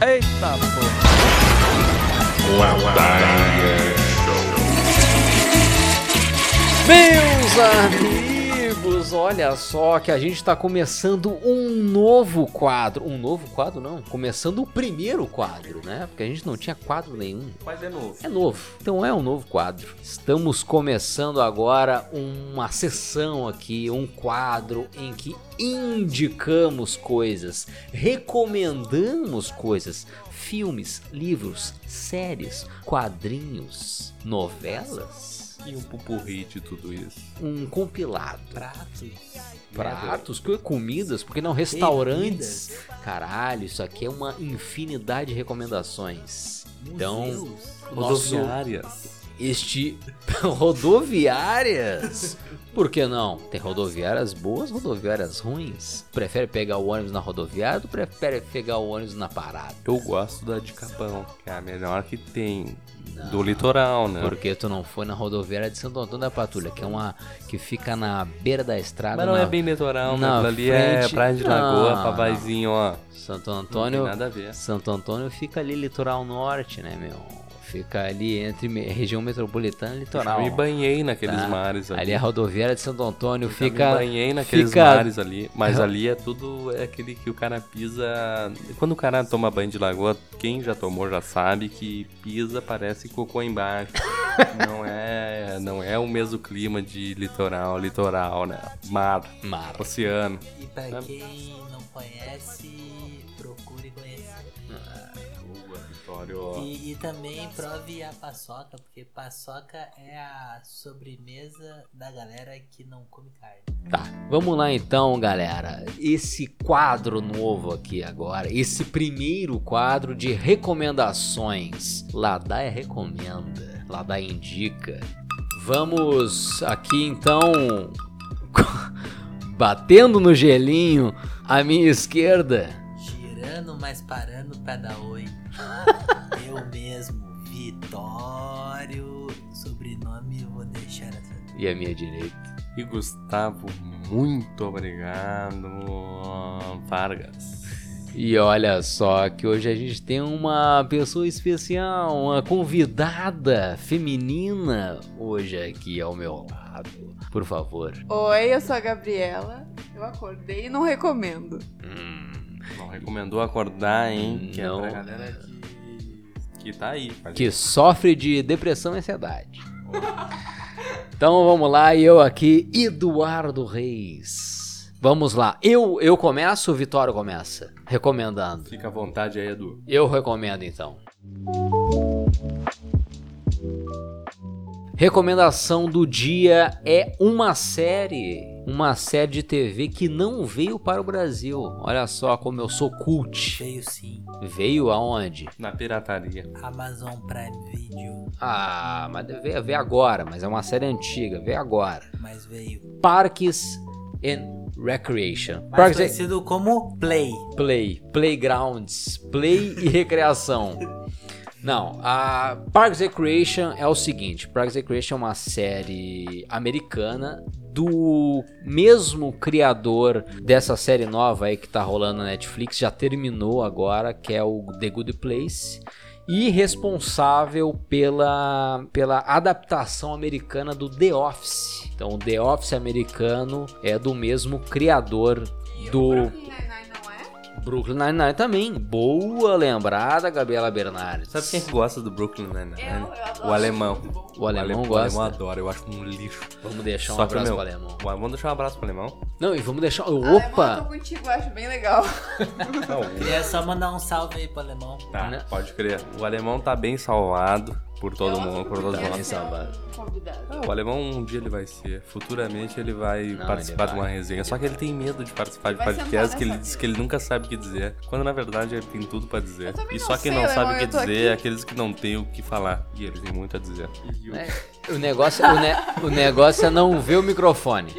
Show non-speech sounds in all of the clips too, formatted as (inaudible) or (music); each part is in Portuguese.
Eita porra. Meus amigos, olha só que a gente tá começando um novo quadro. Um novo quadro, não. Começando o primeiro quadro, né? Porque a gente não tinha quadro nenhum. Mas é novo. É novo, então é um novo quadro. Estamos começando agora uma sessão aqui, um quadro em que indicamos coisas, recomendamos coisas, filmes, livros, séries, quadrinhos, novelas. E um pupurri de tudo isso. Um compilado. Pratos. Pratos, que- comidas, porque não restaurantes. Caralho, isso aqui é uma infinidade de recomendações. Então, nosso Rodoviárias. este (laughs) rodoviárias. Por que não? Tem rodoviárias boas, rodoviárias ruins. Prefere pegar o ônibus na rodoviária ou prefere pegar o ônibus na parada? Eu gosto da de Capão, que é a melhor que tem. Do litoral, né? Porque tu não foi na rodoviária de Santo Antônio da Patrulha, que é uma que fica na beira da estrada. Mas não na é bem litoral, né? na Aquilo ali é frente- praia de lagoa, Não, papaizinho, ó. Santo Não Antônio. tem nada a ver. Santo Antônio fica ali litoral norte, né, meu? Fica ali entre me- região metropolitana e litoral. Eu me banhei naqueles tá? mares ali. Ali é a rodoviária de Santo Antônio, Eu fica me banhei naqueles fica- mares ali, mas (laughs) ali é tudo é aquele que o cara pisa. Quando o cara toma banho de lagoa, quem já tomou já sabe que pisa parece cocô embaixo. (laughs) não é, não é o mesmo clima de litoral, litoral, né? Mar, mar. oceano. E pra quem não conhece, E, e também prove a paçoca, porque paçoca é a sobremesa da galera que não come carne. Tá, vamos lá então, galera. Esse quadro novo aqui agora, esse primeiro quadro de recomendações. Ladaia recomenda, Ladaia indica. Vamos aqui então, (laughs) batendo no gelinho, à minha esquerda. Girando, mas parando pra dar oi. Eu mesmo, Vitório. Sobrenome eu vou deixar essa. E à minha direita. E Gustavo, muito obrigado. Vargas. E olha só que hoje a gente tem uma pessoa especial, uma convidada feminina hoje aqui ao meu lado. Por favor. Oi, eu sou a Gabriela. Eu acordei e não recomendo. Hum, Não recomendou acordar, hein? Que Não. é pra galera que, que tá aí. que sofre de depressão e ansiedade. Então vamos lá, e eu aqui, Eduardo Reis. Vamos lá. Eu eu começo, o Vitório começa. Recomendando. Fica à vontade aí, Edu. Eu recomendo então. Recomendação do dia é uma série, uma série de TV que não veio para o Brasil. Olha só como eu sou cult. Veio sim. Veio aonde? Na pirataria. Amazon Prime Video, Ah, mas veio, veio agora, mas é uma série antiga, veio agora. mas veio. Parques and Recreation. Mais Parques and conhecido como Play. Play, Playgrounds, Play e (laughs) Recreação. Não, a Parks and Recreation é o seguinte, Parks and Recreation é uma série americana do mesmo criador dessa série nova aí que tá rolando na Netflix, já terminou agora, que é o The Good Place. E responsável pela, pela adaptação americana do The Office. Então, o The Office americano é do mesmo criador do? Brooklyn Nine-Nine também. Boa lembrada, Gabriela Bernardes. Sabe quem gosta do Brooklyn Nine-Nine? Eu, eu adoro. O alemão. O alemão o gosta. alemão adora, eu acho um lixo. Vamos deixar um Só abraço meu, pro alemão. o- Vamos deixar um abraço pro alemão? Não, e vamos deixar. Alemão, eu tô Opa! contigo, eu acho bem legal. Não, E é só mandar um salve aí pro alemão. tá, Né? pode crer. O alemão tá bem salvado por todo Eu mundo, por ele nós. é. Ah, o alemão um dia ele vai ser. Futuramente ele vai Não, participar ele de uma vai. resenha. Só que ele tem medo de participar de Vai podcast, que ele diz que ele nunca sabe o que dizer. Quando na verdade ele tem tudo pra dizer. E só quem sei, não sabe o que dizer é aqueles que não têm o que falar. E ele tem muito a dizer. É, (laughs) o negócio, o, ne- o negócio é não ver o microfone.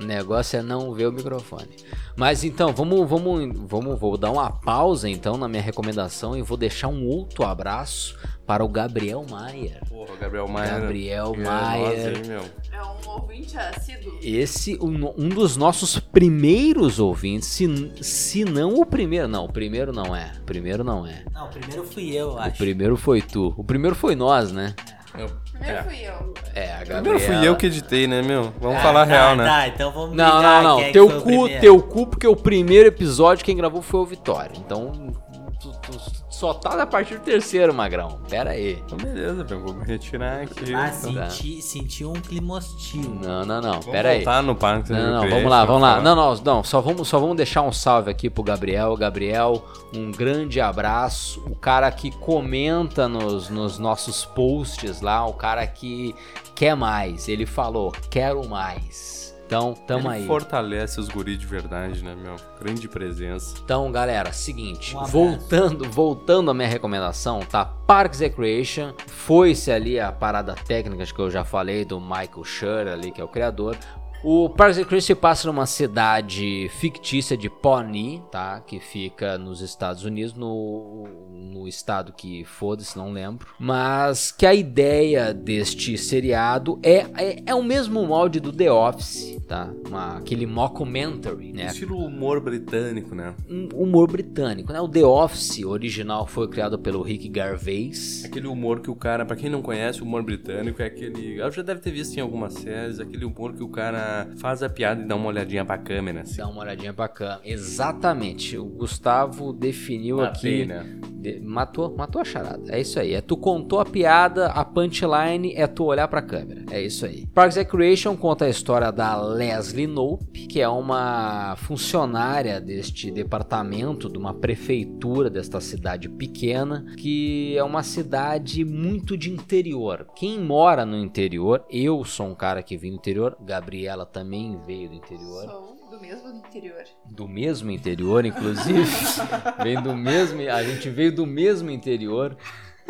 O negócio é não ver o microfone. Mas então, vamos, vamos, vamos, vou dar uma pausa então na minha recomendação e vou deixar um outro abraço para o Gabriel Maier. Porra, Gabriel Maia. Gabriel é hein, meu. É um ouvinte assíduo. Esse, um, um dos nossos primeiros ouvintes, se, se não o primeiro, não, o primeiro não é, o primeiro não é. Não, primeiro fui eu, O acho. primeiro foi tu, o primeiro foi nós, né? Eu- Primeiro é. fui eu. É, a Gabriela. Primeiro fui eu que editei, né, meu? Vamos Ah, falar tá, real, né? Tá, então vamos Não, não, é não. que Teu o cu, primeiro. teu cu, porque o primeiro episódio quem gravou foi o Vitória. Então, tu, tu só tá a partir do terceiro, Magrão. Pera aí. Então, beleza, meu. Vou me retirar aqui. Ah, Tá. senti, senti um clima hostil. Não, não, não. Vamos Pera aí. no Parque Não, não, vamos lá, vamos lá. Não, não, não, só vamos, só vamos deixar um salve aqui pro Gabriel. Gabriel, um grande abraço. O cara que comenta nos, nos nossos posts lá, o cara que quer mais. Ele falou, quero mais. Então, tamo Ele aí. fortalece os guris de verdade, né, meu? Grande presença. Então, galera, seguinte, Um voltando, voltando à minha recomendação, tá? Parks Recreation, foi-se ali a parada técnica que eu já falei do Michael Schur ali, que é o criador. O Parks Recreation se passa numa cidade fictícia de Pawnee, tá? Que fica nos Estados Unidos, no, no estado que foda-se, não lembro. Mas que a ideia deste seriado é, é, é o mesmo molde do The Office, tá? Uma, aquele mockumentary, né? Estilo humor britânico, né? um humor britânico, né? O The Office original foi criado pelo Rick Gervais. Aquele humor que o cara, pra quem não conhece, o humor britânico é aquele. Eu já deve ter visto em algumas séries, aquele humor que o cara faz a piada e dá uma olhadinha pra câmera, assim. Dá uma olhadinha bacana. Exatamente. O Gustavo definiu Matei, aqui. né? Matou, matou a charada. É isso aí. É tu contou a piada, a punchline é tu olhar pra câmera. É isso aí. Parks and Recreation conta a história da Leslie Knope, que é uma funcionária deste departamento de uma prefeitura desta cidade pequena, que é uma cidade muito de interior. Quem mora no interior, eu sou um cara que vim do interior, Gabriela também veio do interior Sou do mesmo interior. do mesmo interior, inclusive. (laughs) vem do mesmo, a gente veio do mesmo interior.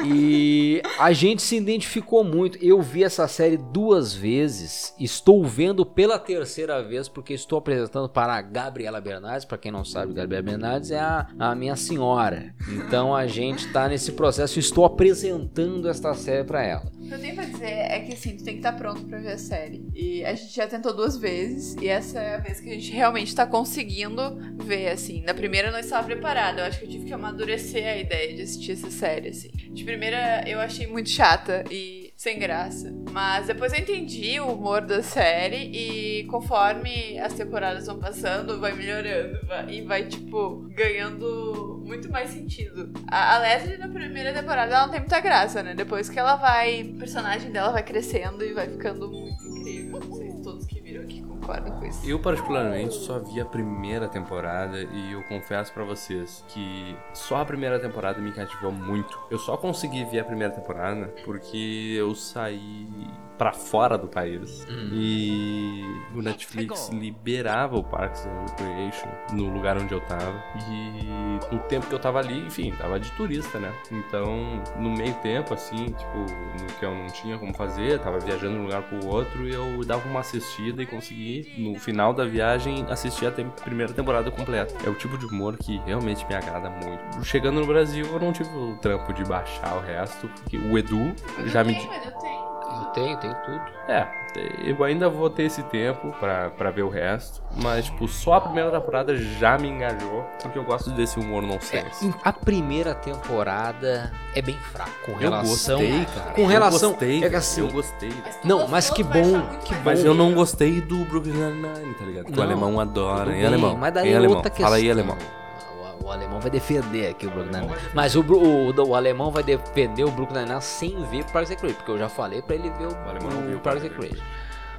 E a gente se identificou muito. Eu vi essa série duas vezes. Estou vendo pela terceira vez porque estou apresentando para a Gabriela Bernardes. Para quem não sabe, Gabriela Bernardes é a, a minha senhora. Então a gente está nesse processo. Estou apresentando esta série para ela. O que eu tenho pra dizer é que assim, tu tem que estar pronto pra ver a série. E a gente já tentou duas vezes, e essa é a vez que a gente realmente tá conseguindo ver, assim. Na primeira eu não estava preparada, eu acho que eu tive que amadurecer a ideia de assistir essa série, assim. De primeira eu achei muito chata e sem graça. Mas depois eu entendi o humor da série e conforme as temporadas vão passando, vai melhorando vai- e vai, tipo, ganhando muito mais sentido. A, a Leslie na primeira temporada ela não tem muita graça, né? Depois que ela vai. O personagem dela vai crescendo e vai ficando muito concordam com isso. Eu, particularmente, só vi a primeira temporada e eu confesso pra vocês que só a primeira temporada me cativou muito. Eu só consegui ver a primeira temporada porque eu saí pra fora do país e o Netflix liberava o Parks and Recreation no lugar onde eu tava e no tempo que eu tava ali, enfim, tava de turista, né? Então, no meio tempo, assim, tipo, no que eu não tinha como fazer, tava viajando de um lugar pro outro e eu dava uma assistida e consegui, no final da viagem, assistir a tem- primeira temporada completa. É o tipo de humor que realmente me agrada muito. Chegando no Brasil, eu não tive o trampo de baixar o resto, porque o Edu já me. Eu tenho, eu tenho. Eu tenho, tudo. É, eu ainda vou ter esse tempo pra, pra ver o resto, mas, tipo, só a primeira temporada já me engajou, porque eu gosto desse humor nonsense. É, a primeira temporada é bem fraca com Eu relação. gostei, cara. Com relação. Eu gostei, é assim, eu gostei. Não, mas que bom, que mais Mas bom. eu não gostei do Brooklyn Nine-Nine, tá ligado? Que o alemão adora. bem, alemão. Mas daí em é alemão. outra questão. Fala aí, alemão. O, alemão vai defender aqui o Brooklyn Nine-Nine. Mas o, o, o alemão vai defender o Brooklyn Nine-Nine sem ver o Parks and Recreation, porque eu já falei pra ele ver o, alemão não viu o o Parks and Recreation.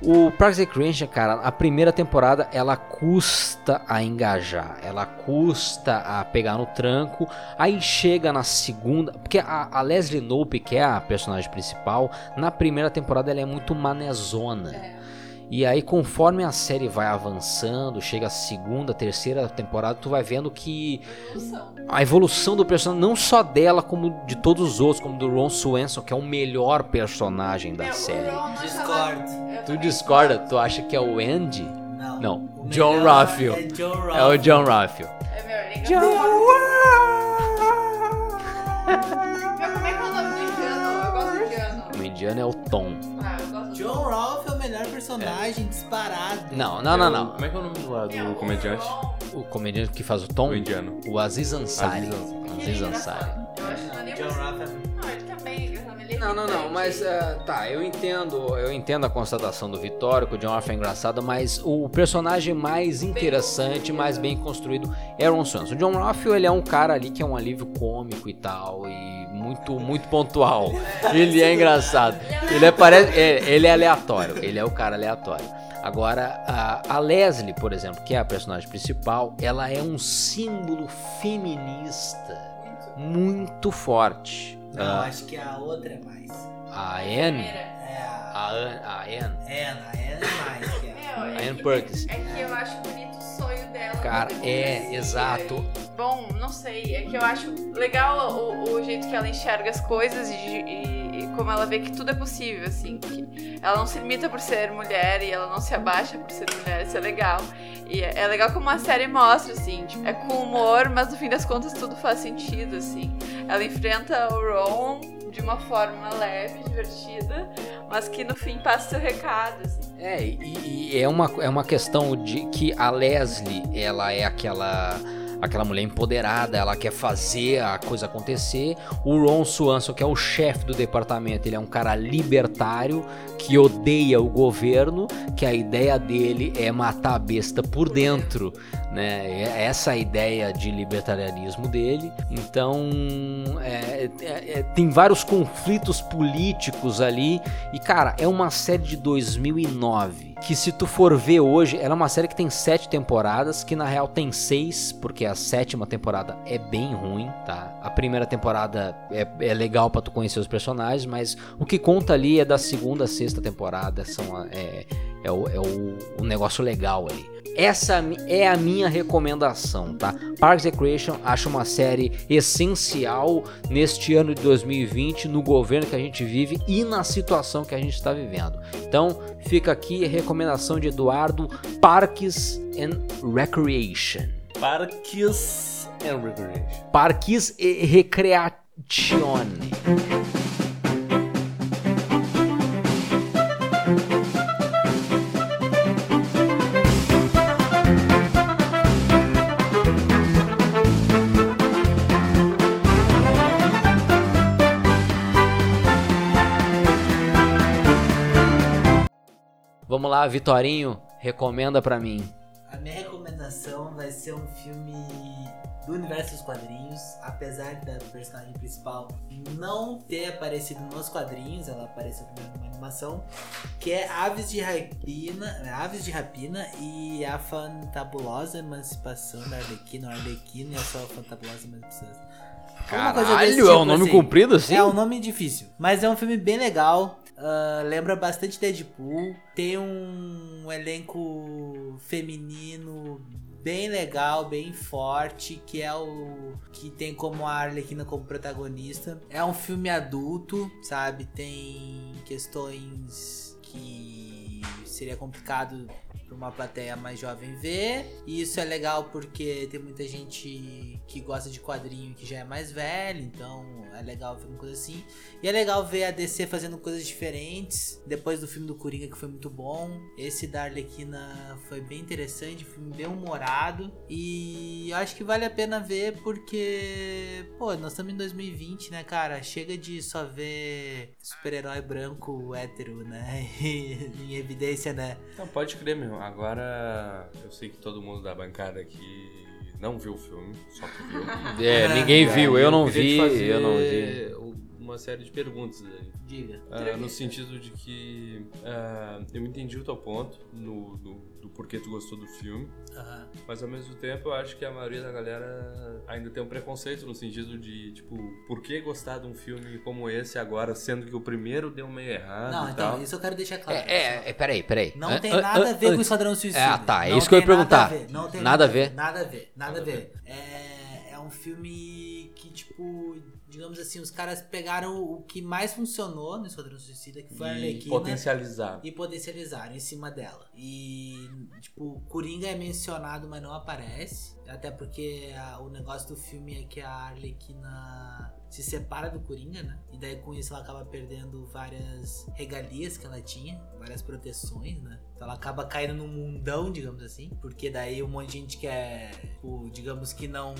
O Parks and Recreation, cara, a primeira temporada ela custa a engajar, ela custa a pegar no tranco. Aí chega na segunda, porque a, a Leslie Knope, que é a personagem principal, na primeira temporada ela é muito manezona. É. E aí, conforme a série vai avançando, chega a segunda, terceira temporada, tu vai vendo que Evolução. a evolução do personagem, não só dela, como de todos os outros, como do Ron Swanson, que é o melhor personagem da Meu, o série. Discordo. eu Tu discorda? Tu acha que é o Andy? Não, Não, O John Raphael. É, John. É o John Raphael. É meu, liga (laughs) Meu, indiano. O indiano é o Tom. Ah, eu gosto do John Rolfe é o melhor personagem disparado. Não, não, não, É não. Como é que é o nome do, do comediante? O comediante que faz o Tom, O indiano. o Aziz Ansari. Aziz Ansari. Aziz é Ansari. Eu acho que não é nem John por- Raphael. Não, ele também Não, não, não, mas eh, tá, eu entendo, eu entendo a constatação do Vitório, que o John Arthur é engraçado, mas o personagem mais interessante, mais bem construído é Aaron Swanson. O John Raphael, ele é um cara ali que é um alívio cômico e tal, e muito, muito pontual. (laughs) Ele é engraçado. Ele é, parece, é, ele é aleatório, ele é o cara aleatório. Agora, a, a Leslie, por exemplo, que é a personagem principal, ela é um símbolo feminista muito forte. Não, Ah, acho que a outra é mais. a Anne, É a a, Anne, a Anne, Anna. A Anna é mais que a... Meu, a é Anne Perkins. É que eu acho bonito dela. Cara, é, exato. Bom, não sei. É que eu acho legal o, o jeito que ela enxerga as coisas e, e- e como ela vê que tudo é possível, assim. Que ela não se limita por ser mulher e ela não se abaixa por ser mulher. Isso é legal. E é, é legal como a série mostra, assim. tipo, é com humor, mas no fim das contas tudo faz sentido, assim. Ela enfrenta o Ron de uma forma leve, divertida, mas que no fim passa seu recado, assim. É, e, e é, uma, é uma questão de que a Leslie, ela é aquela aquela mulher empoderada, ela quer fazer a coisa acontecer. O Ron Swanson, que é o chefe do departamento, ele é um cara libertário que odeia o governo, que a ideia dele é matar a besta por dentro, né? É essa a ideia de libertarianismo dele. Então, é, é- é- tem vários conflitos políticos ali. E, cara, é uma série de 2009 que, se tu for ver hoje, ela é uma série que tem sete temporadas, que na real tem seis, porque a sétima temporada é bem ruim, tá? A primeira temporada é, é legal pra tu conhecer os personagens, mas o que conta ali é da segunda a sexta temporada, são é, é, o, é o, o negócio legal ali. Essa é a minha recomendação, tá? Parks and Recreation acho uma série essencial neste ano de 2020, no governo que a gente vive e na situação que a gente está vivendo. Então, fica aqui a recomendação de Eduardo, Parques and Recreation. Parques and Recreation. Parques e Recreazione. Vamos lá, Vitorinho, recomenda pra mim. A minha recomendação vai ser um filme do universo dos quadrinhos, apesar da personagem principal não ter aparecido nos quadrinhos, ela apareceu primeiro numa animação, que é Aves de Rapina, Aves de Rapina e a Fantabulosa Emancipação da Arlequina, o Arlequina e a sua Fantabulosa Emancipação. Caralho, é um tipo, nome assim. comprido assim? É um nome difícil, mas é um filme bem legal. ah, lembra bastante Deadpool. Tem um elenco feminino bem legal, bem forte, que é o que tem como a Arlequina como protagonista. É um filme adulto, sabe? Tem questões que seria complicado para uma plateia mais jovem ver. E isso é legal porque tem muita gente que gosta de quadrinho que já é mais velho, então é legal ver uma coisa assim. E é legal ver a DC fazendo coisas diferentes. Depois do filme do Coringa, que foi muito bom. Esse da Arlequina foi bem interessante, filme bem humorado. E eu acho que vale a pena ver porque, pô, nós estamos em 2020, né, cara? Chega de só ver super-herói branco hétero, né? (laughs) em evidência, né? Não, pode crer, meu. Agora, eu sei que todo mundo da bancada aqui não viu o filme, só tu viu. É, (laughs) ninguém viu, eu não vi, eu não vi. Uma série de perguntas aí. Diga. Ah, no sentido de que ah, eu entendi o teu ponto no, no- do porquê tu gostou do filme, mas ao mesmo tempo eu acho que a maioria da galera ainda tem um preconceito no sentido de, tipo, por que gostar de um filme como esse agora, sendo que o primeiro deu meio errado Não, e então, tal. isso eu quero deixar claro. É, é, é, peraí, peraí. Não tem nada a ver com o Esquadrão Suicida. Ah, tá, é isso que eu ia tem nada perguntar. a ver, Não tem Nada a ver? Nada a ver, nada a ver. É, é um filme que, tipo, digamos assim, os caras pegaram o que mais funcionou no Esquadrão Suicida, que foi a E Arlequina. potencializar. E potencializaram em cima dela. E, tipo, Coringa é mencionado, mas não aparece. Até porque a- o negócio do filme é que a Arlequina se separa do Coringa, né? E daí com isso ela acaba perdendo várias regalias que ela tinha, várias proteções, né? Então ela acaba caindo num mundão, digamos assim. Porque daí um monte de gente que é, tipo, digamos que não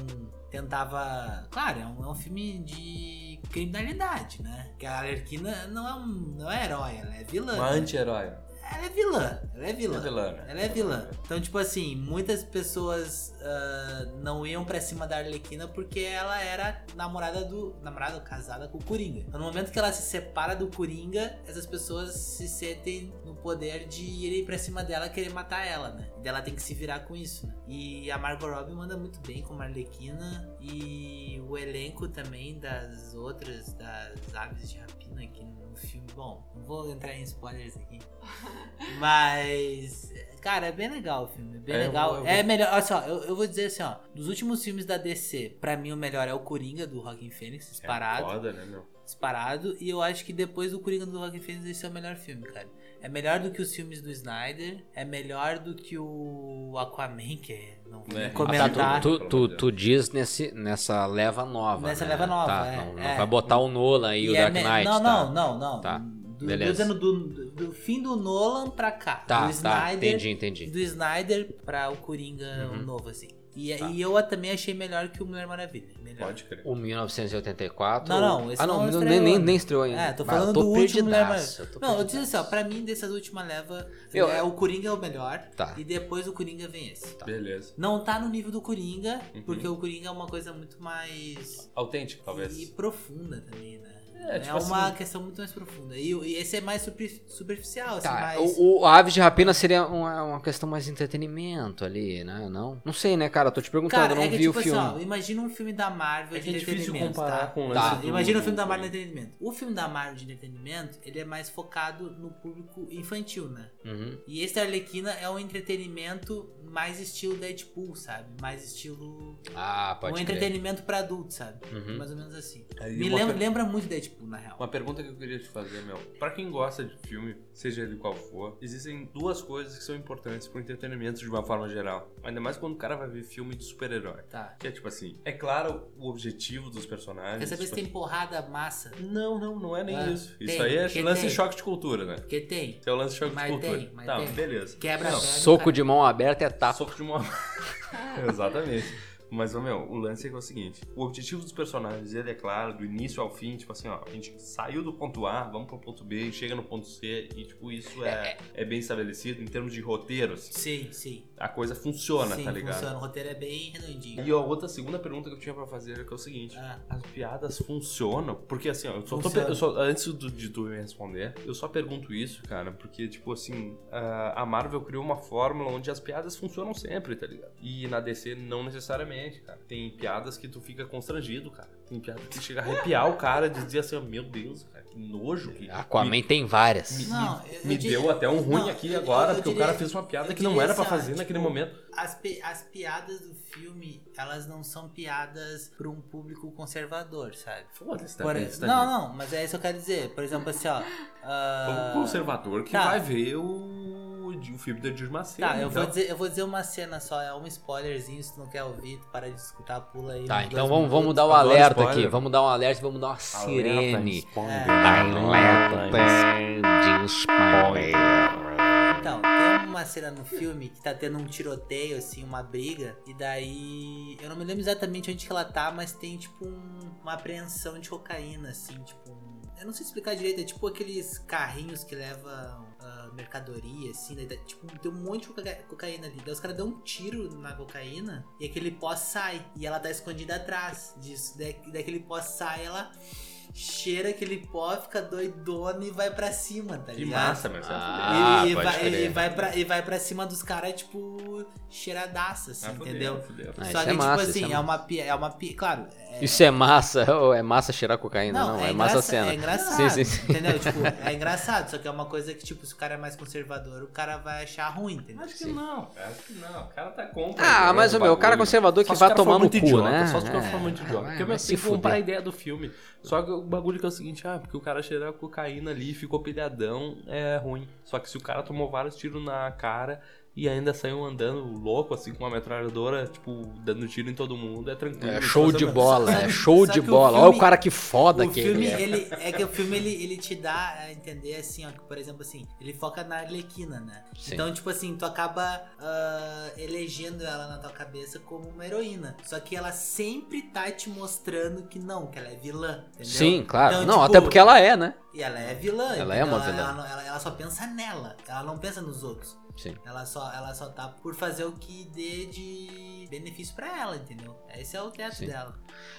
tentava. Claro, é um, é um filme de criminalidade, né? Que a Arlequina não é um não é herói, ela é vilã. Uma anti-herói. Ela é vilã, ela é vilã. É vilã, né? Ela é vilã. Então, tipo assim, muitas pessoas ah, não iam pra cima da Arlequina porque ela era namorada do. namorada casada com o Coringa. Então, no momento que ela se separa do Coringa, essas pessoas se sentem no poder de irem pra cima dela e querer matar ela, né? E ela tem que se virar com isso, né? E a Margot Robbie manda muito bem como Arlequina. E o elenco também das outras, das aves de rapina aqui no filme. Bom, não vou entrar em spoilers aqui. (laughs) Mas, cara, é bem legal o filme. Bem É, eu legal. vou- eu É vou- melhor. Olha só, eu, eu vou dizer assim, ó. Dos últimos filmes da DC, pra mim o melhor é o Coringa do Rockin' Phoenix, disparado. É foda, né, meu? disparado. E eu acho que depois do Coringa do Rockin' Phoenix esse é o melhor filme, cara. É melhor do que os filmes do Snyder. É melhor do que o Aquaman, que é- não vou É. Ah, tá, comentar. tu, tu, tu, de tu diz nesse, nessa leva nova. Nessa né? leva nova, Tá, é, não, é. vai botar o Nolan e, o é Dark me- Knight. Não, tá? não, não, não. Tá. Do, Beleza. tô dizendo do, do, do fim do Nolan pra cá. Tá, do tá, Snyder, entendi, entendi. Do Snyder pra o Coringa Uhum. novo, assim. E, Tá. e eu também achei melhor que o Mulher Maravilha. Melhor. Pode crer. O 1984. Não, não, esse ah, não, não nem, estreou nem, ainda. nem estreou ainda. É, tô eu falando do último Mulher Maravilha. eu tô Não, eu disse assim, ó, pra mim, dessas últimas leva, Eu- é, o Coringa é o melhor. Tá. E depois o Coringa vem esse. Beleza. Não tá no nível do Coringa, Uhum. porque o Coringa é uma coisa muito mais. Autêntico, talvez. E profunda também, né? É, É, tipo uma assim- questão muito mais profunda. E, e esse é mais super- superficial, assim, Tá, mais. o, o Aves de Rapina seria uma, uma questão mais entretenimento ali, né? Não? Não sei, né, cara? Tô te perguntando, Cara, eu não é que, vi tipo o filme. assim, ó, imagina um filme da Marvel É de é difícil entretenimento, comparar tá? com o Tá. do- Imagina o filme da Marvel de entretenimento. O filme da Marvel de entretenimento, ele é mais focado no público infantil, né? Uhum. E esse da Arlequina é um entretenimento mais estilo Deadpool, sabe? Mais estilo. Ah, um pode crer. entretenimento pra adulto, sabe? Uhum. Mais ou menos assim. Aí Me uma lembra, per- lembra muito Deadpool, na real. Uma pergunta que eu queria te fazer, meu. Pra quem gosta de filme, seja ele qual for, existem duas coisas que são importantes pro entretenimento de uma forma geral. Ainda mais quando o cara vai ver filme de super-herói. Tá. Que é tipo assim, é claro o objetivo dos personagens. Quer saber se tipo tem porrada massa? Não, não, não é nem Ah, isso. tem, Isso aí é porque lance tem. de choque de cultura, né? Porque tem. Isso é o lance de choque Mas de cultura. tem, mas tá, tem. beleza. Quebra Não, perna, Soco cara. de mão aberta é tapa. Soco de mão. (laughs) (laughs) Exatamente. Mas, meu, o lance é, que é o seguinte: o objetivo dos personagens, ele é claro, do início ao fim, tipo assim, ó, a gente saiu do ponto A, vamos pro ponto B, chega no ponto C, e, tipo, isso é, é bem estabelecido em termos de roteiros. Sim, sim. A coisa funciona, sim, tá ligado? funciona. O roteiro é bem redondinho. E a outra segunda pergunta que eu tinha pra fazer é que é o seguinte: Ah. as piadas funcionam? Porque assim, ó, eu só tô, eu só- antes do- de tu me responder, eu só pergunto isso, cara, porque tipo assim, a a Marvel criou uma fórmula onde as piadas funcionam sempre, tá ligado? E na DC não necessariamente, cara. Tem piadas que tu fica constrangido, cara. Tem piadas que chega a arrepiar o cara de dizer assim, ó, meu Deus, cara, que nojo que Aquaman me- tem várias. me, Não, me- eu- me eu diria- deu até um ruim não, aqui eu- agora, eu porque o diria- cara fez uma piada eu que não era pra assim, ó, fazer naquele tipo, momento. As, pi- as piadas do filme, elas não são piadas pra um público conservador, sabe? Foda-se, Por- também. tá não, não, mas é isso que eu quero dizer. Por exemplo, assim, ó. (laughs) ah, O conservador que tá. vai ver o, o filme da Macedo. Tá, eu vou, então. dizer, eu vou dizer uma cena só, é um spoilerzinho, se tu não quer ouvir, tu para de escutar, pula aí. Tá, então vamos, vamos dar o Adoro alerta spoiler. aqui. Vamos dar um alerta e vamos dar uma sirene. spoiler. Alerta de spoiler. Então, tem uma cena no filme que tá tendo um tiroteio, assim, uma briga, e daí. Eu não me lembro exatamente onde que ela tá, mas tem tipo um- uma apreensão de cocaína, assim, tipo um. Eu não sei explicar direito, é tipo aqueles carrinhos que levam mercadoria, assim, tá- tipo, tem um monte de coca- cocaína ali. Daí os caras dão um tiro na cocaína e aquele pó sai. E ela tá escondida atrás disso. Daí, daí aquele pó sai, ela cheira aquele pó, fica doidona e vai pra cima, tá Que ligado? massa, mas é Ah, e, e vai, e, pra, e vai pra cima dos caras, tipo, cheiradaça, assim, Ah, fudeu, entendeu? fudeu. Ah, Só isso que, é tipo massa, assim, é é, uma é uma pi- Claro, Isso é massa, (laughs) ou é massa cheirar cocaína? Não, é, massa engraça- cena. É engraçado. Sim, sim, sim. Entendeu? (laughs) Tipo, é engraçado, só que é uma coisa que, tipo, se o cara é mais conservador, o cara vai achar ruim, entendeu? Acho que não, cara, acho que não. O cara tá contra. Ah, mas o meu, o cara bagulho. conservador que vai for tomar no cu, idiota, né? Só se o cara É, for muito idiota. Porque que comprar a ideia do filme. Só que o bagulho que é o seguinte, ah, porque o cara cheirou cocaína ali ficou pilhadão, é ruim. Só que se o cara tomou vários tiros na cara e ainda saiu andando louco, assim, com uma metralhadora, tipo, dando tiro em todo mundo, é tranquilo. É show de bola, é show de que o bola. filme- Olha o cara que foda O que filme, ele é. ele, é que o filme, ele, ele te dá a entender, assim, ó, que, por exemplo, assim, ele foca na Arlequina, né? Sim. Então, tipo assim, tu acaba ah, elegendo ela na tua cabeça como uma heroína. Só que ela sempre tá te mostrando que não, que ela é vilã, entendeu? Sim, claro. Então, não, tipo, até porque ela é, né? E ela é vilã. Ela é uma vilã. Ela, ela- ela só pensa nela, ela não pensa nos outros. Sim. Ela só, ela só tá por fazer o que dê de benefício pra ela, entendeu? Esse é o teto Sim. dela.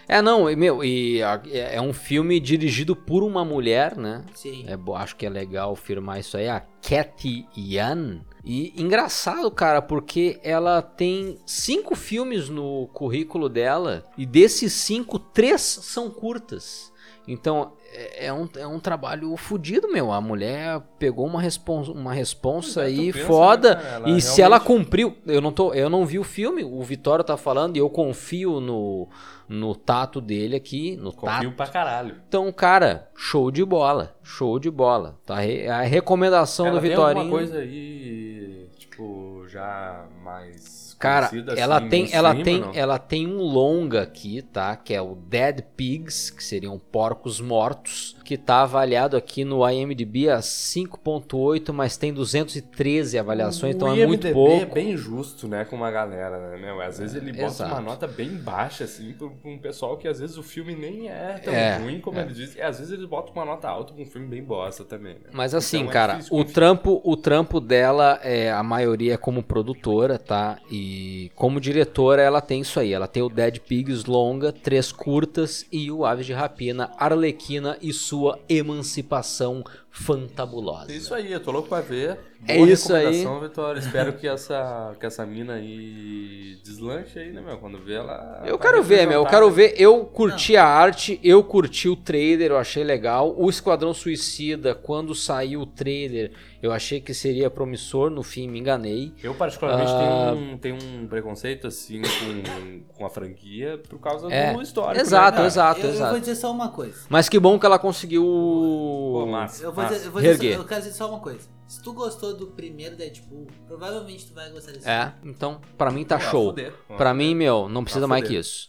É, não, e, meu, e a- é é um filme dirigido por uma mulher, né? Sim. É, acho que é legal afirmar isso aí, a Cathy Yan. E engraçado, cara, porque ela tem cinco filmes no currículo dela e desses cinco, três são curtas. Então é, é um, é um trabalho fodido, meu. A mulher pegou uma responsa, uma responsa aí pensa, foda. né, e se ela realmente- cumpriu, eu não, tô, eu não vi o filme, o Vitório tá falando e eu confio no, no tato dele aqui, no tato. Confio pra caralho. Então, cara, show de bola. Show de bola. Tá? A recomendação Ela do tem Vitorinho. alguma coisa aí, tipo, já mais Cara, ela assim, tem, ela mainstream tem, não? ela tem um longa aqui, tá? Que é o Dead Pigs, que seriam porcos mortos, que tá avaliado aqui no IMDb a 5.8, mas tem 213 avaliações, então o é muito IMDb pouco. é bem justo, né, com uma galera, né, meu? Às vezes ele bota exato. uma nota bem baixa, assim, pra um pessoal que às vezes o filme nem é tão É, ruim como é. ele diz. E às vezes eles botam uma nota alta pra um filme bem bosta também, né? Mas assim, Então é cara, o confiar. trampo, o trampo dela é a maioria é como produtora, tá? E como diretora ela tem isso aí, ela tem o Dead Pigs longa, três curtas e o Aves de Rapina, Arlequina e sua emancipação fantabulosa. É isso aí, eu tô louco pra ver. É Boa isso aí. Vitória. Espero que essa, que essa mina aí deslanche aí, né, meu? Quando vê ela. Eu vai quero ver, meu. Eu quero ver. Eu curti a arte, eu curti o trailer, eu achei legal. O Esquadrão Suicida, quando saiu o trailer, eu achei que seria promissor. No fim, me enganei. Eu, particularmente, Ah. tenho, um, tenho um preconceito, assim, com, com a franquia por causa É, do histórico. exato, né, exato, eu, eu exato. vou dizer só uma coisa. Mas que bom que ela conseguiu. Pô, massa, Eu vou, massa. dizer, eu, vou dizer, eu quero dizer só uma coisa. Se tu gostou do primeiro Deadpool, provavelmente tu vai gostar desse É, então, pra mim tá Pô, show. fuder. Pra mim, meu, não precisa Ah, mais que isso.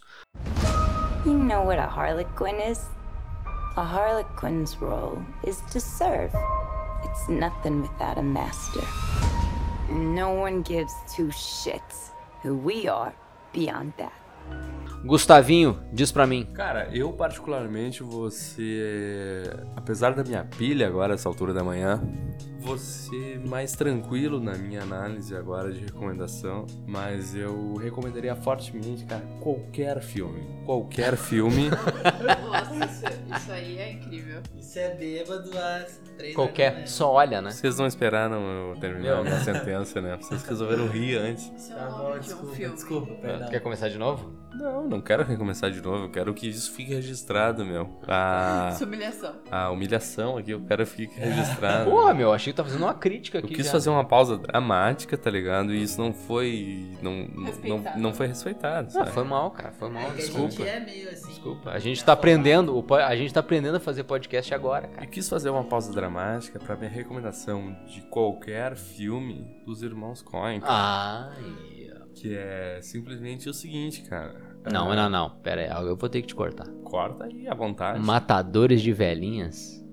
You know what a harlequin is? A harlequin's role is to serve. It's nothing without a master. No one gives two shits who we are beyond that. Gustavinho, diz pra mim. Cara, eu particularmente você, apesar da minha pilha agora essa altura da manhã, você mais tranquilo na minha análise agora de recomendação, mas eu recomendaria fortemente, cara, qualquer filme, qualquer filme, (laughs) Nossa, isso, isso aí é incrível. Isso é bêbado às três Qualquer, só olha, né? vocês não esperaram eu terminar a minha sentença, né? Vocês resolveram rir antes. Isso é Tá bom, de um desculpa, filme. desculpa, perdão. Quer começar de novo? Não, não quero recomeçar de novo, eu quero que isso fique registrado, meu. A, Essa humilhação. a humilhação aqui, eu quero que fique registrado. Porra, meu, achei que tá fazendo uma crítica Eu aqui. quis já. fazer uma pausa dramática, tá ligado? E isso não foi. Não, não, Respeitado. não foi respeitado. Ah, foi mal, cara, foi mal. É que a Desculpa. gente é meio assim. Desculpa. A gente tá aprendendo, o a gente tá aprendendo a fazer podcast agora, cara. Eu quis fazer uma pausa dramática pra minha recomendação de qualquer filme dos irmãos Coen, Ah. que é simplesmente o seguinte, cara. Não, Ah, não, não. Pera aí, eu vou ter que te cortar. Corta aí à vontade. Matadores de velhinhas.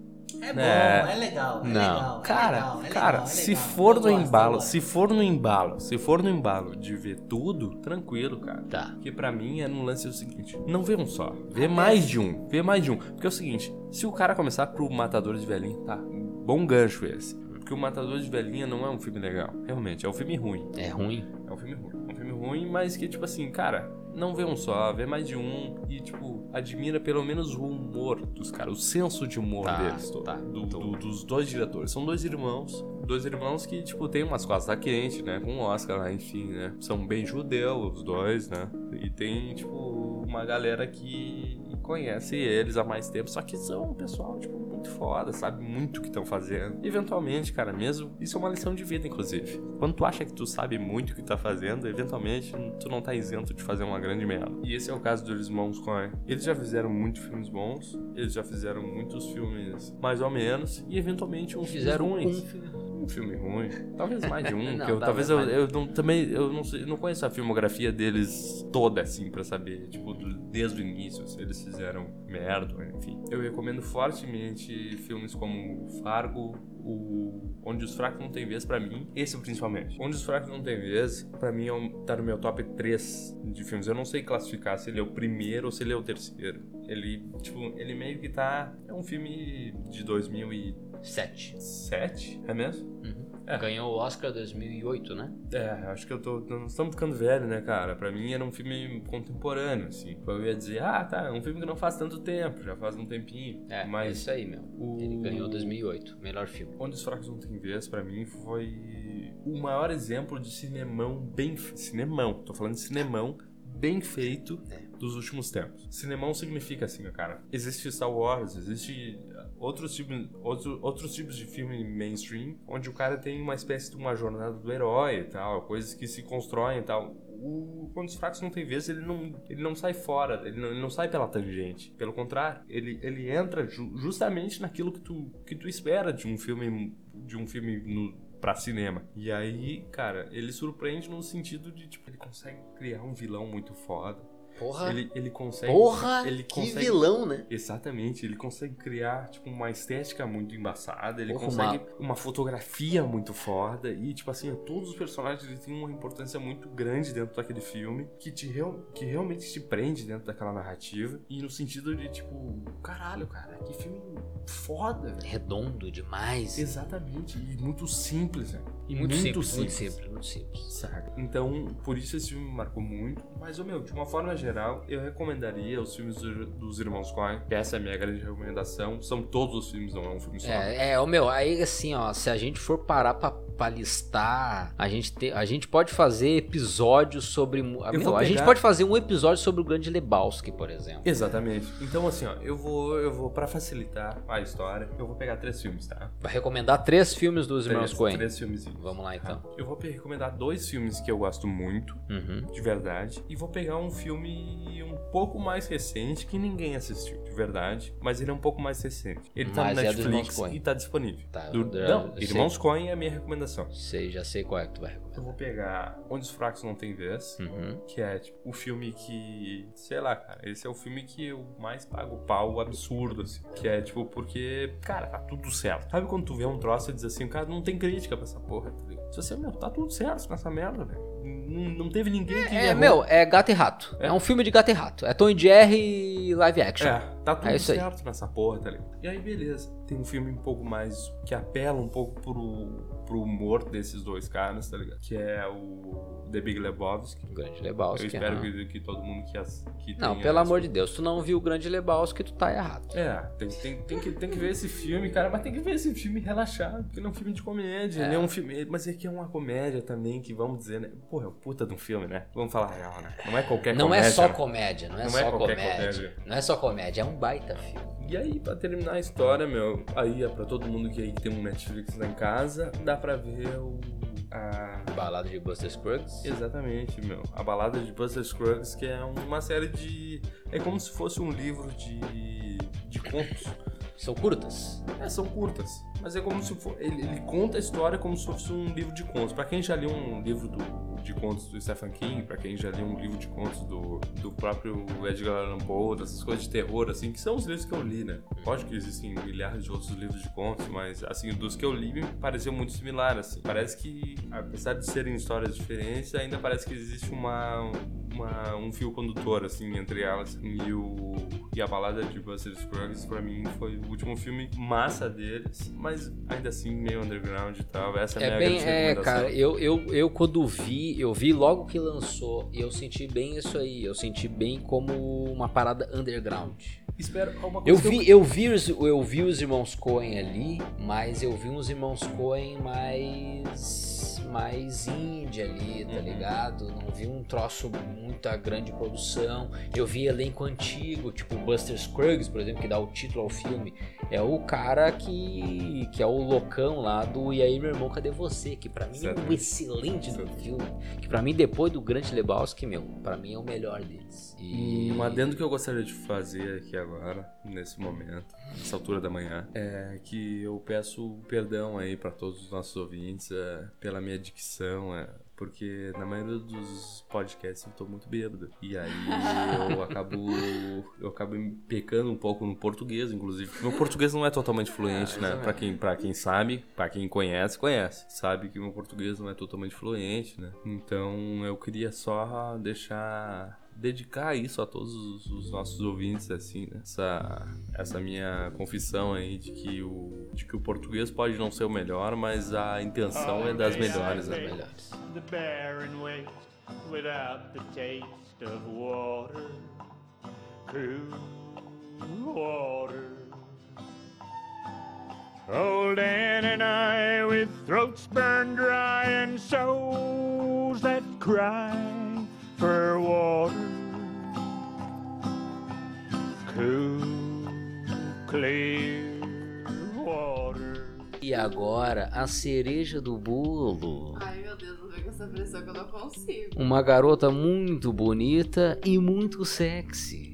É bom, É. é legal. É Não. legal, é Cara, legal, é cara, legal, é se legal. for no gosto, embalo, se for no embalo, se for no embalo de ver tudo, tranquilo, cara. Tá. Que pra mim é no lance o seguinte: não vê um só, vê mais de um, vê mais de um. Porque é o seguinte: se o cara começar pro Matador de Velhinha, tá, bom gancho esse. Porque o Matador de Velhinha não é um filme legal, realmente, é um filme ruim. É ruim. É um filme ruim. É um filme ruim, mas que, tipo assim, cara, não vê um só, vê mais de um e, tipo, admira pelo menos o humor dos caras, o senso de humor Tá, deles, todo, tá. do- do- dos dois diretores. São dois irmãos, dois irmãos que, tipo, tem umas costas quentes, né, com o Oscar lá, enfim, né. São bem judeus os dois, né, e tem, tipo, uma galera que conhece eles há mais tempo, só que são um pessoal, tipo, muito foda, sabe muito o que estão fazendo. E, eventualmente, cara, mesmo, isso é uma lição de vida, inclusive. Quando tu acha que tu sabe muito o que tá fazendo, eventualmente tu não tá isento de fazer uma grande merda. E esse é o caso dos irmãos Coen. Eles já fizeram muitos filmes bons, eles já fizeram muitos filmes mais ou menos, e eventualmente uns Fizeram um filmes ruins. filme. Um filme ruim. Talvez mais de (laughs) um. Não, eu, talvez eu, eu não, também eu não, sei, não conheço a filmografia deles toda, assim, pra saber, tipo, desde o início, se eles fizeram merda, enfim. Eu recomendo fortemente filmes como Fargo, o Onde os Fracos Não Tem Vez, pra mim, esse principalmente. Onde os Fracos Não Tem Vez, pra mim, é um, tá no meu top 3 de filmes. Eu não sei classificar se ele é o primeiro ou se ele é o terceiro. Ele, tipo, ele meio que tá. É um filme de 2007, Sete. é mesmo? Uhum. É. Ganhou o Oscar 2008, né? É, acho que eu tô. Nós estamos ficando velho, né, cara? Pra mim era um filme contemporâneo, assim. Eu ia dizer, ah, tá, é um filme que não faz tanto tempo, já faz um tempinho. É, mas isso aí, meu. o- Ele ganhou 2008, melhor filme. Onde os Fracos Não Tem Vez, pra mim, foi o maior exemplo de cinemão bem. Cinemão, tô falando de cinemão bem feito É. dos últimos tempos. Cinemão significa assim, cara. Existe Star Wars, existe outros tipos, outro, outros tipos de filme mainstream, onde o cara tem uma espécie de uma jornada do herói e tal, coisas que se constroem e tal. O Quando os Fracos Não Tem Vez, ele não, ele não sai fora, ele não, ele não sai pela tangente. Pelo contrário, ele, ele entra ju- justamente naquilo que tu, que tu espera de um filme, de um filme no, pra cinema. E aí, cara, ele surpreende no sentido de, tipo, ele consegue criar um vilão muito foda. Porra, Ele, ele consegue. porra, ele que consegue, vilão, né? Exatamente, ele consegue criar tipo uma estética muito embaçada, ele Porra, consegue uma... fotografia muito foda e tipo assim, todos os personagens eles têm uma importância muito grande dentro daquele filme que te real... que realmente te prende dentro daquela narrativa e no sentido de tipo, caralho, cara, que filme foda. velho. Redondo demais. Exatamente, e muito simples, né? E muito, simples, muito simples, muito simples. Saca? Então, por isso esse filme me marcou muito. Mas, ô, meu, de uma forma geral, eu recomendaria os filmes do- dos Irmãos Coen. que Essa é a minha grande recomendação. São todos os filmes, não é um filme só. É, é, o meu, aí assim, ó, se a gente for parar pra, pra listar, a gente, te- a gente pode fazer episódios sobre. meu, A gente pode fazer um episódio sobre o Grande Lebowski, por exemplo. Exatamente. Então, assim, ó, eu vou, eu vou, pra facilitar a história, eu vou pegar três filmes, tá? Vai recomendar três filmes dos Irmãos três, Coen. Três filmes. Vamos lá então. Eu vou recomendar dois filmes que eu gosto muito, Uhum. de verdade, e vou pegar um filme um pouco mais recente que ninguém assistiu, de verdade, mas ele é um pouco mais recente. Ele tá Mas no é Irmãos Netflix e tá disponível. Tá, Do- eu- não, eu. Irmãos Coen é a minha recomendação. Sei, já sei qual é que tu vai recomendar. Eu vou pegar Onde os Fracos Não Tem Vez, Uhum. que é tipo o filme que, sei lá, cara, esse é o filme que eu mais pago pau absurdo, assim. Que é tipo, porque, cara, tá tudo certo. Sabe quando tu vê um troço e diz assim, cara, não tem crítica pra essa porra, tá ligado? Se você, meu, tá tudo certo nessa merda, velho. Não, não teve ninguém que É, errou. meu, é gato e rato. É. É. um filme de gato e rato. É Tom e Jerry live action. É, tá tudo É isso aí. certo nessa porra, tá ligado? E aí, beleza. Tem um filme um pouco mais. que apela um pouco pro, pro humor desses dois caras, tá ligado? Que é o The Big Lebowski. O Grande Eu Lebowski. espero aham. que, que todo mundo que, as, que Não, pelo esse- amor de Deus, tu não viu o Grande Lebowski, tu tá errado. É, tem, tem, tem, que, tem que ver esse filme, cara, mas tem que ver esse filme relaxado, porque ele é um filme de comédia, É. ele é um filme, mas é que é uma comédia também, que vamos dizer, né? Porra, é um puta de um filme, né? Vamos falar real, né? Não é qualquer não comédia. é só né? comédia, não é Não só é comédia. comédia. Não é só comédia, é um baita filme. E aí, pra terminar a história, meu, aí é pra todo mundo que aí tem um Netflix lá em casa, dá pra ver o. A... Balada de Buster Scruggs. Exatamente, meu. A balada de Buster Scruggs, que é uma série de. É como se fosse um livro de. de contos. São curtas. É, são curtas. Mas é como se for. Ele, ele conta a história como se fosse um livro de contos. Pra quem já leu um livro do- de contos do Stephen King, pra quem já leu um livro de contos do, do próprio Edgar Allan Poe, dessas coisas de terror, assim, que são os livros que eu li, né? Lógico que existem milhares de outros livros de contos, mas, assim, dos que eu li me pareceu muito similar, assim. Parece que, apesar de serem histórias diferentes, ainda parece que existe uma. Uma, um fio condutor, assim, entre elas. E, o, e a balada de Buster Scruggs, pra mim, foi o último filme massa deles, mas ainda assim meio underground e tal. Essa é a É minha bem, grande é, cara, eu, eu, eu quando vi, eu vi logo que lançou, e eu senti bem isso aí, eu senti bem como uma parada underground. Espero uma Eu coisa que vi, eu vi, os, eu vi os irmãos Coen ali, mas eu vi uns irmãos Coen mais mais indie ali, tá Uhum. ligado? Não vi um troço muita grande produção. Eu vi elenco antigo, tipo Buster Scruggs, por exemplo, que dá o título ao filme. É o cara que, que é o loucão lá do E aí, meu irmão, cadê você? Que pra mim é Certo. um excelente do filme. Que pra mim, depois do Grande Lebowski, meu, pra mim é o melhor deles. E... Um adendo que eu gostaria de fazer aqui agora, nesse momento, nessa altura da manhã, é que eu peço perdão aí pra todos os nossos ouvintes é, pela minha dicção, é, porque na maioria dos podcasts eu tô muito bêbado. E aí eu (laughs) acabo eu acabo pecando um pouco no português, inclusive. Meu português não é totalmente fluente, né? Pra quem, pra quem sabe, pra quem conhece, conhece. Sabe que meu português não é totalmente fluente, né? Então eu queria só deixar dedicar isso a todos os, os nossos ouvintes, assim, né? Essa, essa minha confissão aí de que, o, de que o português pode não ser o melhor, mas a intenção é das melhores, das né? melhores. the barren waste without the taste of water, cool water. Old Ann and I, with throats burned dry and souls that cry for water, E agora, a cereja do bolo. Ai, meu Deus, não vem com essa pressão que eu não consigo. Uma garota muito bonita e muito sexy.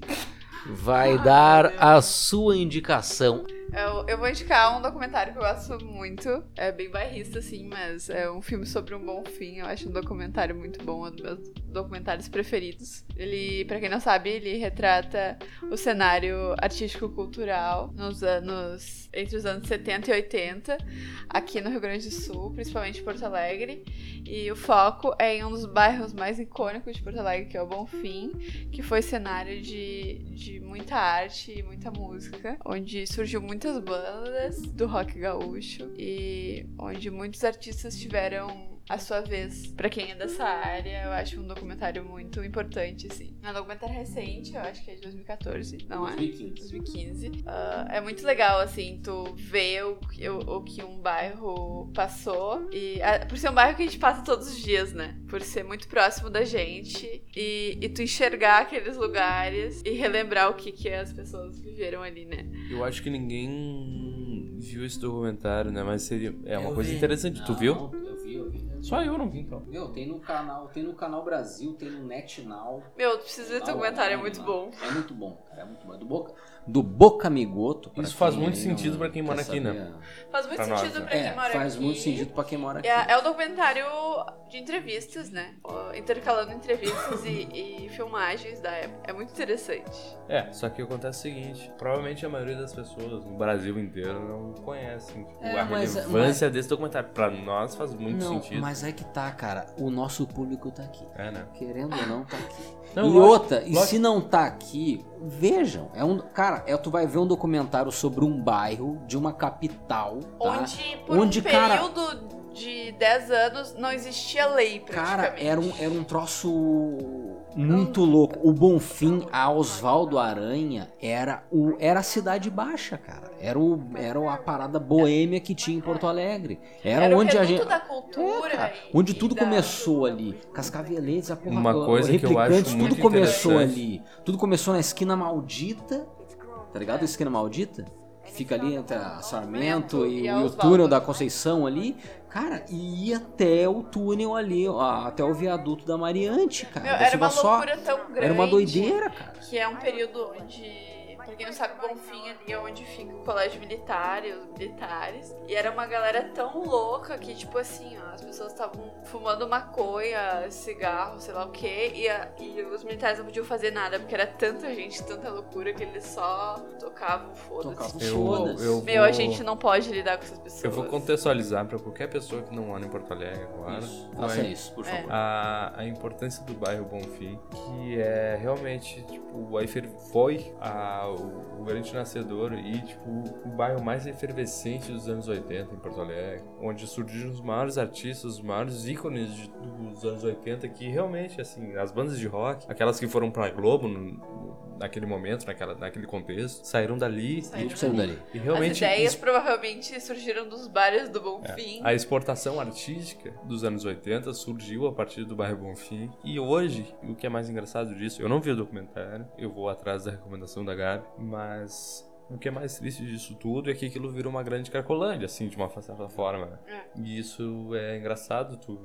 Vai dar a sua indicação. Eu, eu vou indicar um documentário que eu gosto muito. É bem bairrista, assim, mas é um filme sobre um bom fim. Eu acho um documentário muito bom, é um dos meus documentários preferidos. Ele, pra quem não sabe, ele retrata o cenário artístico-cultural nos anos. entre os anos 70 e 80, aqui no Rio Grande do Sul, principalmente em Porto Alegre. E o foco é em um dos bairros mais icônicos de Porto Alegre, que é o Bonfim, que foi cenário de, de muita arte e muita música, onde surgiu muitas bandas do rock gaúcho e onde muitos artistas tiveram a sua vez. Pra quem é dessa área, eu acho um documentário muito importante, assim. É um documentário recente, eu acho que é de 2014, não é? 2015. Ah, é muito legal, assim, tu ver o, que- o, o que um bairro passou. E ah, por ser um bairro que a gente passa todos os dias, né? Por ser muito próximo da gente. E, e tu enxergar aqueles lugares e relembrar o que, que as pessoas viveram ali, né? Eu acho que ninguém viu esse documentário, né? Mas seria é uma Eu coisa vi. interessante. Tu Não, viu? Só eu não vi, então. Meu, tem no canal, tem no canal Brasil, tem no NetNow. Meu, tu precisa ver Canal documentário, é muito bom. É muito bom, cara, é muito bom. É do Boca, do Boca Migoto. Isso faz muito sentido não pra quem mora quer aqui, né? Faz muito Pra sentido né? pra quem É, mora faz aqui. muito sentido pra quem mora aqui. É, é um documentário de entrevistas, né? Intercalando entrevistas e, e filmagens da época. É muito interessante. É, só que acontece o seguinte: provavelmente a maioria das pessoas no Brasil inteiro não conhecem tipo, É, a mas- relevância desse documentário. Pra nós faz muito não, sentido. mas é que tá, cara. O nosso público tá aqui. É, né? Querendo ou não, tá aqui. Não, e lógico, outra, e lógico. se não tá aqui, vejam. É um, cara, é, tu vai ver um documentário sobre um bairro de uma capital, tá? Onde, por Onde, um cara- período de 10 anos, não existia lei, Cara, era um, era um troço muito louco. O Bonfim, a Osvaldo Aranha, era, o, era a cidade baixa, cara. Era, o, era a parada boêmia que tinha em Porto Alegre. Era, Era o onde a gente. da cultura. É, cara, onde tudo da- começou ali. Cascaveletes, a porra Uma coisa que eu acho muito tudo começou ali. Tudo começou na esquina maldita. Tá ligado? A esquina maldita? Que fica ali entre a Sarmento e, E o- e o túnel da Conceição ali. Cara, e ia até o túnel ali, ó, até o viaduto da Mariante, cara. Meu, era uma Silva Só. loucura tão grande. Era uma doideira, cara. Que é um período onde, pra quem não sabe, Bonfim ali é onde fica o colégio militar e os militares. E era uma galera tão louca que, tipo assim, ó, as pessoas estavam fumando maconha, cigarro, sei lá o quê, e, a- e os militares não podiam fazer nada, porque era tanta gente, tanta loucura, que eles só tocavam foda-se. Eu, Foda-se. eu Meu, a vou- gente não pode lidar com essas pessoas. Eu vou contextualizar pra qualquer pessoa que não mora em Porto Alegre agora. Isso. Faça é- isso, por É. favor. a, a importância do bairro Bonfim, que é realmente, tipo, o Eifer foi a- o, o grande nascedor e, tipo, o bairro mais efervescente dos anos 80 em Porto Alegre, onde surgiram os maiores artistas, os maiores ícones de- dos anos 80, que realmente, assim, as bandas de rock, aquelas que foram pra Globo no- naquele momento, naquela, naquele contexto, saíram dali Saíram e, tipo, Saiu dali. e As realmente ideias es- provavelmente surgiram dos bares do Bonfim. a exportação artística dos anos 80 surgiu a partir do bairro Bonfim. E hoje, o que é mais engraçado disso, eu não vi o documentário, eu vou atrás da recomendação da Gabi, mas o que é mais triste disso tudo é que aquilo virou uma grande carcolândia, assim, de uma certa forma. né? E isso é engraçado tu,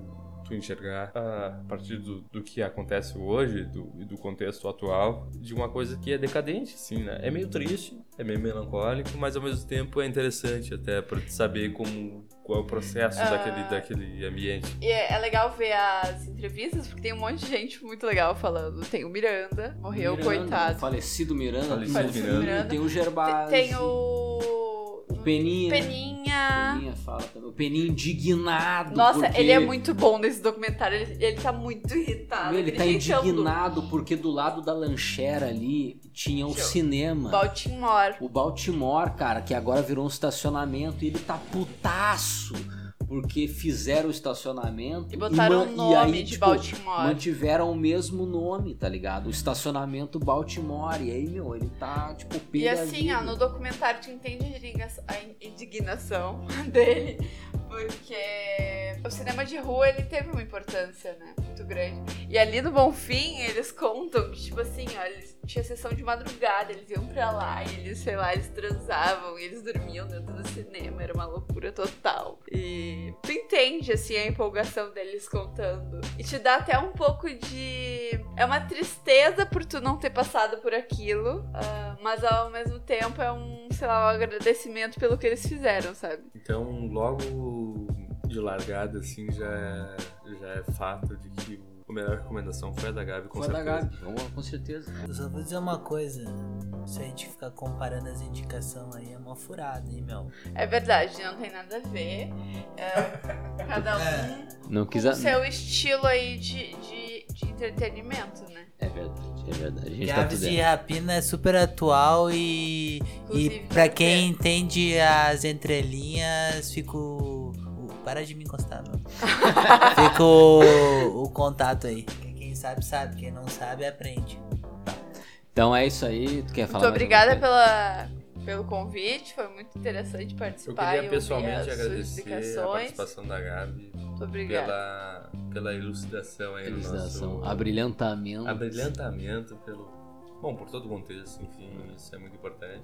tu enxergar ah, a partir do, do que acontece hoje do, e do contexto atual de uma coisa que é decadente, assim, né? É meio triste, é meio melancólico, mas ao mesmo tempo é interessante até te saber como qual é o processo Ah. daquele, daquele ambiente. E é é legal ver as entrevistas, porque tem um monte de gente muito legal falando. Tem o Miranda, morreu, Miranda, coitado. O falecido Miranda. Falecido tem o Bonfim, Miranda. Tem o Gerbasi. Tem, tem o. o Peninha. Peninha. Peninha fala também. O Peninha indignado. Nossa, porque- ele é muito bom nesse documentário. Ele, ele tá muito irritado. Ele tá indignado porque do lado da lanchera ali tinha o Show. cinema. Baltimore. O Baltimore, cara, que agora virou um estacionamento, e ele tá putaço. Porque fizeram o estacionamento E botaram o nome aí, de tipo, Baltimore. Mantiveram o mesmo nome, tá ligado? O estacionamento Baltimore. E aí, meu, ele tá, tipo, E assim, ó, no documentário tu entende a indignação (laughs) dele, porque o cinema de rua ele teve uma importância, né, muito grande. E ali no Bonfim eles contam que, tipo assim, ó, eles tinha sessão de madrugada, eles iam pra lá e eles, sei lá, eles transavam e eles dormiam dentro do cinema, era uma loucura total. E tu entende, assim, a empolgação deles contando. E te dá até um pouco de. É uma tristeza por tu não ter passado por aquilo, ah, mas ao mesmo tempo é um, sei lá, um agradecimento pelo que eles fizeram, sabe? Então, logo de largada, assim, já é, já é fato de que a melhor recomendação foi a da Gabi, com Foi da certeza. Gabi, com- com certeza. Eu só vou dizer uma coisa. Se a gente ficar comparando as indicações aí, é uma furada, hein, meu? É verdade, não tem nada a ver. É, cada um Não com quis. o a- seu estilo aí de, de, de entretenimento, né? É verdade, é verdade. A gente tá dentro. Rapina é super atual e. Inclusive, e pra vai quem entende as entrelinhas, fica o. o- Para de me encostar, meu. (laughs) Fica o, o contato aí. Quem sabe, sabe. Quem não sabe, aprende. Então é isso aí. Tu quer falar Muito mais obrigada pela, pelo convite, foi muito interessante Eu participar queria e ouvir pessoalmente agradecer a participação da Gabi Muito obrigada. pela, pela elucidação aí Elucidação, no nosso abrilhantamento. abrilhantamento pelo bom por todo o contexto, enfim, isso é muito importante.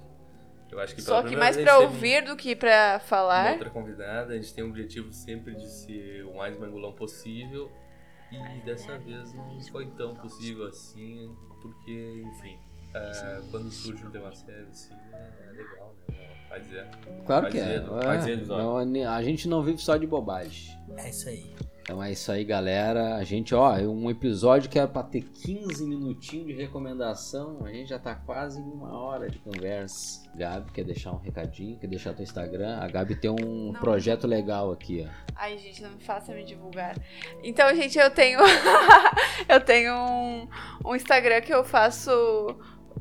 Eu acho que Só que mais teve ouvir do que pra uma falar. outra convidada, a gente tem o objetivo sempre de ser o mais mangolão possível e dessa vez não foi tão possível assim, porque, enfim, ah, quando surge um tema sério assim, é legal, né? Vai dizer. Claro Vai que é. É, vai dizendo, Zó. não, a gente não vive só de bobagem. É isso aí. Então é isso aí, galera. A gente, ó, é um episódio que era pra ter 15 minutinhos de recomendação. A gente já tá quase em uma hora de conversa. Gabi, quer deixar um recadinho? Quer deixar teu Instagram? A Gabi tem um Não. projeto legal aqui, ó. Ai, gente, não me faça me divulgar. Então, gente, eu tenho. (laughs) eu tenho um, um Instagram que eu faço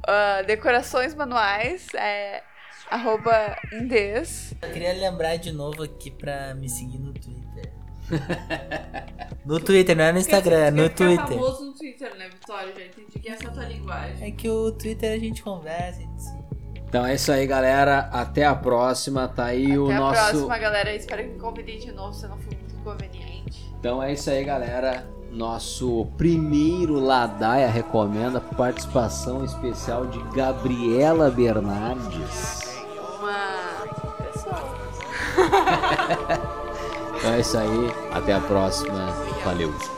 ah, decorações manuais. É arroba Indes. Eu queria lembrar de novo aqui pra me seguir no Twitter. (laughs) no Twitter, não é no Instagram, é no Twitter. famoso no Twitter, né, Vitória? Já entendi que essa é a tua linguagem. É que o Twitter a gente conversa, se... Então é isso aí, galera. Até a próxima. Tá aí o Até a nosso. próxima, galera. Espero que me convidem de novo se eu não for muito inconveniente. Então é isso aí, galera. Nosso primeiro Ladaia recomenda participação especial de Gabriela Bernardes. Uma pessoa. (laughs) Então é isso aí. Até a próxima. Valeu.